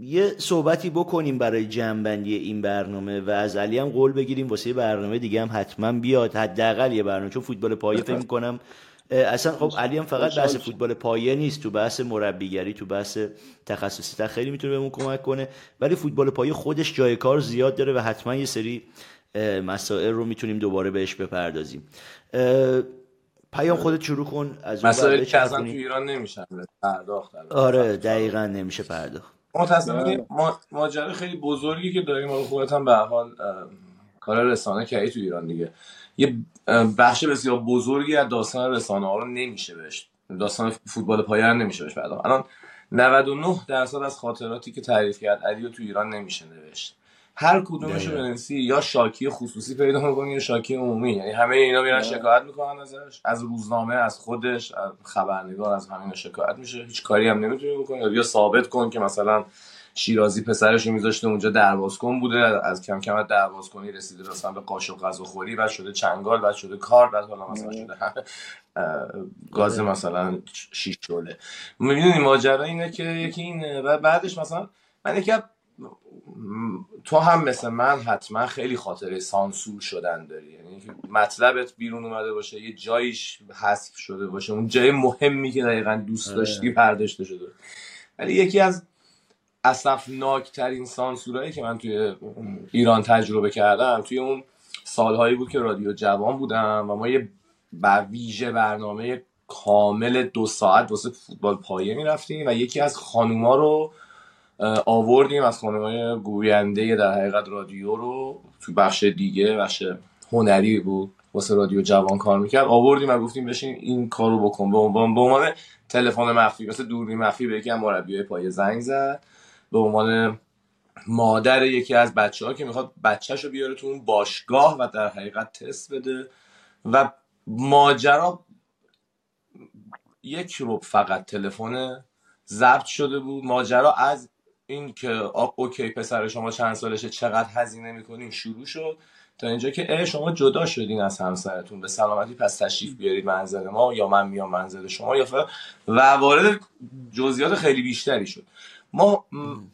یه صحبتی بکنیم برای جنبندی این برنامه و از علی هم قول بگیریم واسه برنامه دیگه هم حتما بیاد حداقل یه برنامه چون فوتبال پایه فکر کنم اصلا خب علی هم فقط بحث فوتبال پایه نیست تو بحث مربیگری تو بحث تخصصی تا خیلی می‌تونه بهمون کمک کنه. ولی فوتبال پایه خودش جای کار زیاد داره و حتما یه سری مسائل رو می‌تونیم دوباره بهش بپردازیم. پیام خودت شروع کن از مسائلی که اصلا تو ایران نمیشن پرداخت آره دقیقا نمیشه پرداخت. متاسفانه ماجرا خیلی بزرگی که داریم حالا خودت هم به حال کار رسانه کردی تو ایران دیگه. یه بخش بسیار بزرگی از داستان رسانه ها رو نمیشه بهش داستان فوتبال پایان نمیشه بهش پرداخت. الان 99 درصد از خاطراتی که تعریف کرد علی تو ایران نمیشه نوشت. هر کدومش رو بنویسی یا شاکی خصوصی پیدا می‌کنی یا شاکی عمومی. یعنی همه اینا میرن شکایت می‌کنن ازش. از روزنامه از خودش از خبرنگار از همین شکایت میشه. هیچ کاری هم نمی‌تونی بکنی. یا ثابت کن که مثلا شیرازی پسرش رو میذاشته اونجا کن بوده. از کم کم کنی رسیده مثلا به قاشق غذاخوری بعد شده چنگال بعد شده کار بعد حالا مثلا شده گاز آره. مثلا شیش شله می‌دونی ماجرا اینه که یکی اینه و بعدش مثلا من یکی تو هم مثل من حتما خیلی خاطره سانسور شدن داری. یعنی مطلبت بیرون اومده باشه یه جایش حذف شده باشه اون جای مهمی که دقیقا دوست آره. داشتی برداشته شده ولی یکی از اسفناکترین سانسورهایی که من توی ایران تجربه کردم توی اون سالهایی بود که رادیو جوان بودم و ما یه بر ویژه برنامه کامل دو ساعت واسه فوتبال پایه می‌رفتیم و یکی از خانوما رو آوردیم از خانمای گوینده در حقیقت رادیو رو تو بخش دیگه بخش هنری بود واسه رادیو جوان کار می‌کرد. آوردیم و گفتیم بشین این کارو بکن. به عنوان تلفن مخفی مثل دوربین مخفی به یکی از مربیای پای زنگ زد. به عنوان مادر یکی از بچه ها که می‌خواد بچهش رو بیاره تو اون باشگاه و در حقیقت تست بده و ماجرا یک رو فقط تلفن ضبط شده بود. ماجرا از این که اوکی پسر شما چند سالشه چقدر هزینه می‌کنین؟ شروع شد تا اینجا که اه شما جدا شدین از همسرتون. به سلامتی پس تشریف بیارید منزل ما یا من میام منزل شما یا و وارد جزئیات خیلی بیشتری شد. ما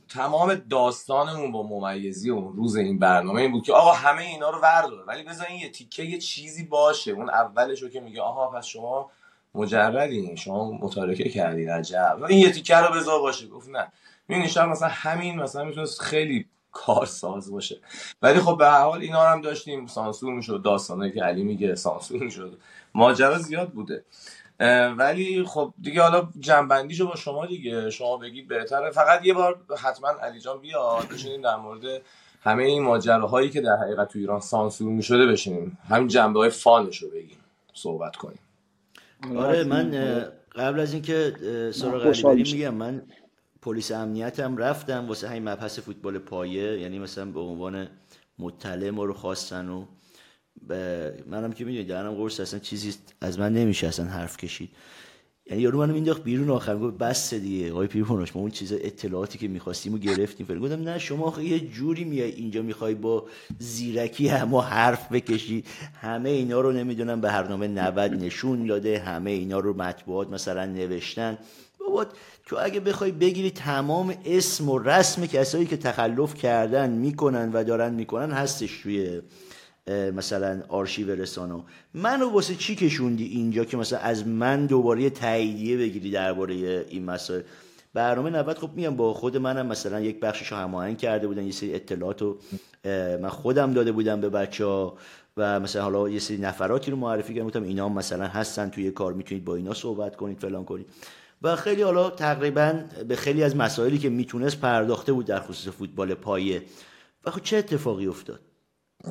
تمام داستانمون با ممیزی اون روز این برنامه این بود که آقا همه اینا رو ورداره. ولی بذارین یه تیکه یه چیزی باشه. اون اولش رو که میگه آها پس شما مجردین. شما متارکه کردین عجب این یه تیکه رو بذار باشه. گفت نه. این شاید مثلا همین مثلا می‌تونست خیلی کارساز باشه. ولی خب به هر حال اینا هم داشتیم. سانسور می‌شد. داستانه که علی میگه سانسور می‌شد. ماجرا زیاد بوده. ولی خب دیگه حالا جنبندیشو با شما دیگه. شما بگید بهتره. فقط یه بار حتما علی جان بیاد بشینیم در مورد همه این ماجراهایی که در حقیقت تو ایران سانسور می‌شده بشینیم. همین جنبه های فانش رو بگیم. صحبت کنیم. آره من قبل از اینکه سراغ علی میگم من پلیس امنیتم رفتم واسه همین مبحث فوتبال پایه. یعنی مثلا به عنوان مطلع ما رو خواستن و منم که می‌دونی درنم قرص اصلا چیزی از من نمیشه اصلا حرف کشید. یعنی یارو منو مینداخت بیرون آخر گفت بس دیگه آقای پیرپوناش ما اون چیز اطلاعاتی که می‌خواستیم و گرفتیم فعلا. گفتم نه شما یه جوری میای اینجا می‌خوای با زیرکی همه حرف بکشی. همه اینا رو نمی‌دونم به برنامه 90 نشون داده همه اینا رو مطبوعات مثلا نوشتن. بابا تو اگه بخوای بگیری تمام اسم و رسم کسایی که تخلف کردن می‌کنن و دارن می‌کنن هستش توی مثلا آرشیو رسانه منو واسه چی کشوندی اینجا که مثلا از من دوباره تاییدیه بگیری درباره این مسائل؟ برنامه 90 خب میگم با خود منم مثلا یک بخشش هماهنگ کرده بودن یه سری اطلاعات رو من خودم داده بودم به بچه ها و مثلا حالا یه سری نفراتی رو معرفی کردم. گفتم اینا مثلا هستن توی کار می‌تونید با اینا صحبت کنید فلان کنید. و خیلی حالا تقریبا به خیلی از مسائلی که می‌تونست پرداخته بود در خصوص فوتبال پایه. و خب چه اتفاقی افتاد؟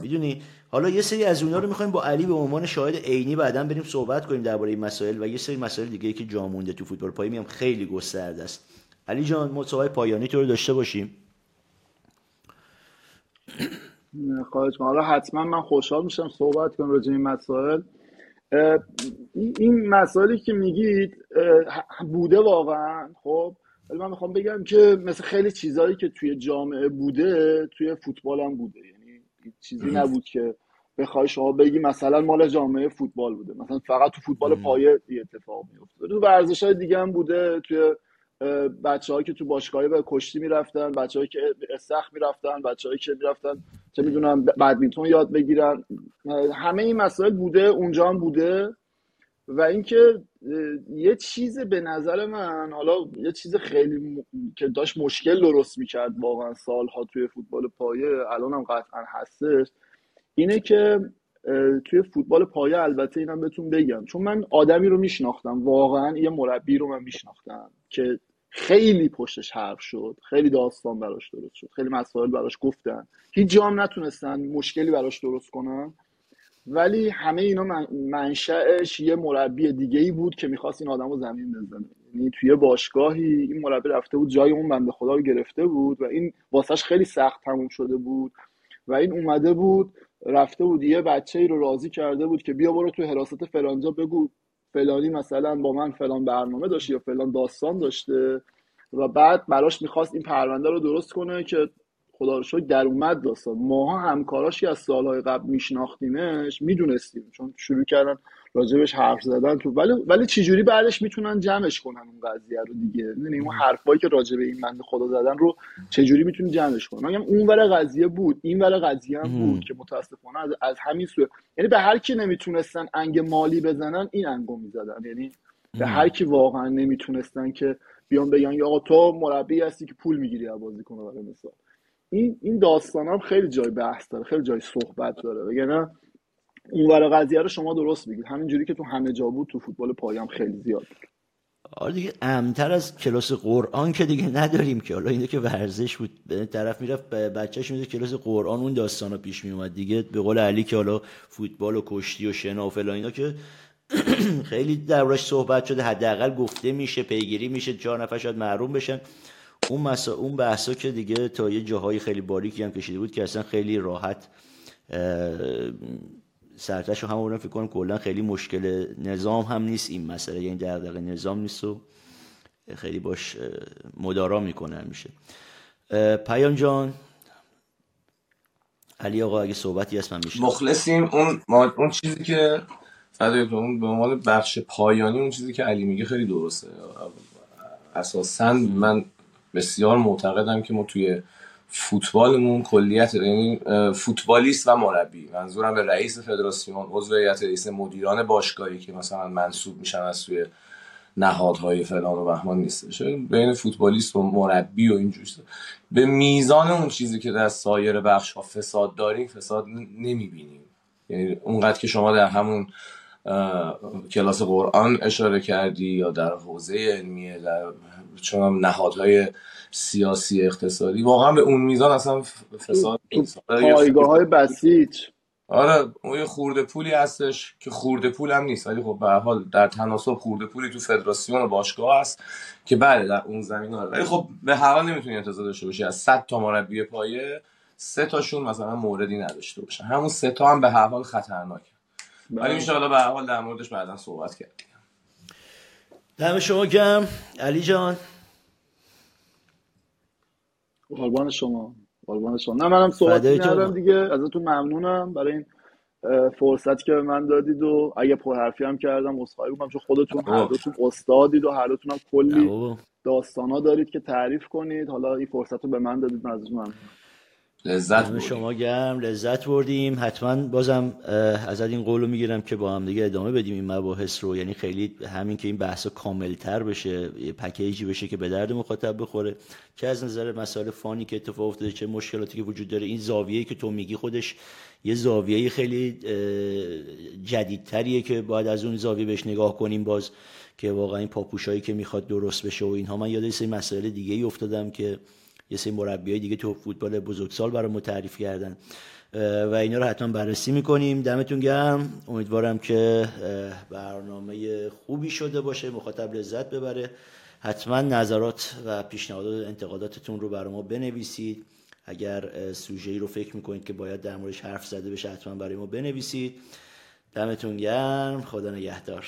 می‌دونی؟ حالا یه سری از اونها رو می‌خوایم با علی به عنوان شاهد عینی بعدا بریم صحبت کنیم درباره این مسائل و یه سری مسائل دیگه که جا مونده تو فوتبال پایه میام خیلی گسترده است. علی جان ما صحبت پایانی تو رو داشته باشیم. خواهش حالا حتما من خوشحال میشم صحبت کنم راجع این مسائل. این مسائلی که میگید بوده واقعا خب؟ ولی من می‌خوام بگم که مثل خیلی چیزهایی که توی جامعه بوده توی فوتبال هم بوده. یعنی چیزی نبود که بخوای شما بگی مثلا مال جامعه فوتبال بوده. مثلا فقط تو فوتبال پایه اتفاق میفته تو ورزش های دیگه هم بوده. توی بچه که تو باشگاهی به کشتی می‌رفتن بچه که استخ می‌رفتن بچه که می‌رفتن چه می‌دونم بدمینتون یاد بگیرن. همه این مسائل بوده اونجا هم بوده. و اینکه یه چیز به نظر من حالا یه چیز خیلی که داشت مشکل درست می‌کرد واقعا سالها توی فوتبال پایه الان هم قطعا هستش. اینه که توی فوتبال پایه البته اینم بهتون بگم. چون من آدمی رو میشناختم. واقعا یه مربی رو من میشناختم که خیلی پشتش حرف شد خیلی داستان براش درست شد خیلی مسائل براش گفتن. هیچ جام نتونستن مشکلی براش درست کنن. ولی همه اینا منشأش یه مربی دیگه ای بود که می‌خواست این آدم رو زمین بزنه. یعنی توی باشگاهی این مربی رفته بود جای اون بنده خدا رو گرفته بود و این واسهش خیلی سخت تموم شده بود و این اومده بود رفته بود یه بچه ای رو راضی کرده بود که بیا برو تو حراست فلانجا بگو فلانی مثلا با من فلان برنامه داشته یا فلان داستان داشته و بعد براش می‌خواست این پرونده رو درست کنه که خدا رو شکر در اومد داستان. ماها همکاراش که از سالهای قبل میشناختیمش می‌دونستیم چون شروع کردن راجبش حرف زدن تو ولی ولی چجوری بعدش می‌تونن جمعش کنن اون قضیه رو دیگه؟ می‌دونی اون حرفایی که راجب این بنده خدا زدن رو چجوری می‌تونی جمعش کنن میگم اون ور قضیه بود این ور قضیه هم بود که متاسفانه از, از همین سو یعنی به هر کی نمی‌تونستن انگ مالی بزنن این انگو می‌زدن. یعنی به هر کی واقعا نمی‌تونستن که بیان بگن یا آقا تو مربی هستی که پول می‌گیری از بازیکن برای مثال. این این داستان هم خیلی جای بحث داره خیلی جای صحبت داره. وگرنه اون قضیه رو شما درست بگید همینجوری که تو همه جا بود تو فوتبال پایام خیلی زیاد آره دیگه امتر از کلاس قرآن که دیگه نداریم که. حالا اینه که ورزش بود به طرف می‌رفت بچهش میده کلاس قرآن اون داستان رو پیش میومد دیگه به قول علی که حالا فوتبال و کشتی و شنا و فلان اینا که خیلی دربارش صحبت شده. حداقل گفته میشه پیگیری میشه چهار نفر شاید محروم بشن. اون مسا اون بحثا که دیگه تا یه جاهای خیلی باریکی هم کشیده بود که اصلا خیلی راحت سرتش رو همون فکر کنم کلا خیلی مشکل نظام هم نیست این مسئله. یعنی دغدغه نظام نیست و خیلی باش مدارا می‌کنه میشه پیان جان. علی آقا اگه صحبتی هست من میشه مخلصیم. اون اون چیزی که اون به عنوان بخش پایانی اون چیزی که علی میگه خیلی درسته. اساسا من بسیار معتقدم که ما توی فوتبالمون کلیت یعنی فوتبالیست و مربی. منظورم به رئیس فدراسیون عضو هیئت رئیس مدیران باشگاهی که مثلا منصوب میشن از سوی نهادهای فلان و بهمان نیستش بین فوتبالیست و مربی و اینجور به میزان اون چیزی که در سایر بخش ها فساد داریم فساد نمی‌بینیم. یعنی اونقدر که شما در همون کلاس قرآن اشاره کردی یا در حوزه علمیه در چون نهادهای سیاسی اقتصادی واقعا به اون میزان اصلا فساد پایگاه های بسیج. آره اون یه خورده پولی هستش که خورده پول هم نیست. ولی خب به حال در تناسب خورده پولی تو فدراسیون و باشگاه هست که بله در اون زمین آره ولی خب به هر حال نمی‌تونی انتظار داشته باشی. از 100 تا مربی پایه سه تاشون مثلا موردی نداشته باشن همون سه تا هم به هر حال خطرناکه. ولی ان به هر حال در موردش بعدا صحبت کردیم. دم شما گم علی جان. قربان شما. قربان شما. نه منم صحبت کردم دیگه. ازتون ممنونم. برای این فرصتی که به من دادید و اگه پرحرفی هم کردم عذرخواهی می‌کنم. چون خودتون هر دوتون استادید و هر دوتون هم کلی داستانا دارید که تعریف کنید. حالا این فرصت رو به من دادید. من من لذت بردیم. شما گرم لذت بردیم. حتما بازم از این قول رو می‌گیرم که با هم دیگه ادامه بدیم این مباحث رو. یعنی خیلی همین که این بحث کاملتر بشه یه پکیجی بشه که به درد مخاطب بخوره. چه از نظر مسائل فانی که اتفاق افتاده چه مشکلاتی که وجود داره این زاویه‌ای که تو میگی خودش یه زاویه خیلی جدیدتریه که باید از اون زاویه بهش نگاه کنیم باز که واقعا این پاپوشایی که می‌خواد درست بشه و اینها. من یاد این مسائل دیگه ای افتادم که یه سری مربیای دیگه تو فوتبال بزرگسال برای تعریف کردن. و اینا رو حتما بررسی می‌کنیم. دمتون گرم. امیدوارم که برنامه خوبی شده باشه. مخاطب لذت ببره. حتما نظرات و پیشنهادات و انتقاداتتون رو برای ما بنویسید. اگر سوژه‌ای رو فکر می‌کنید که باید در موردش حرف زده بشه حتما برای ما بنویسید. دمتون گرم. خدا نگهدار.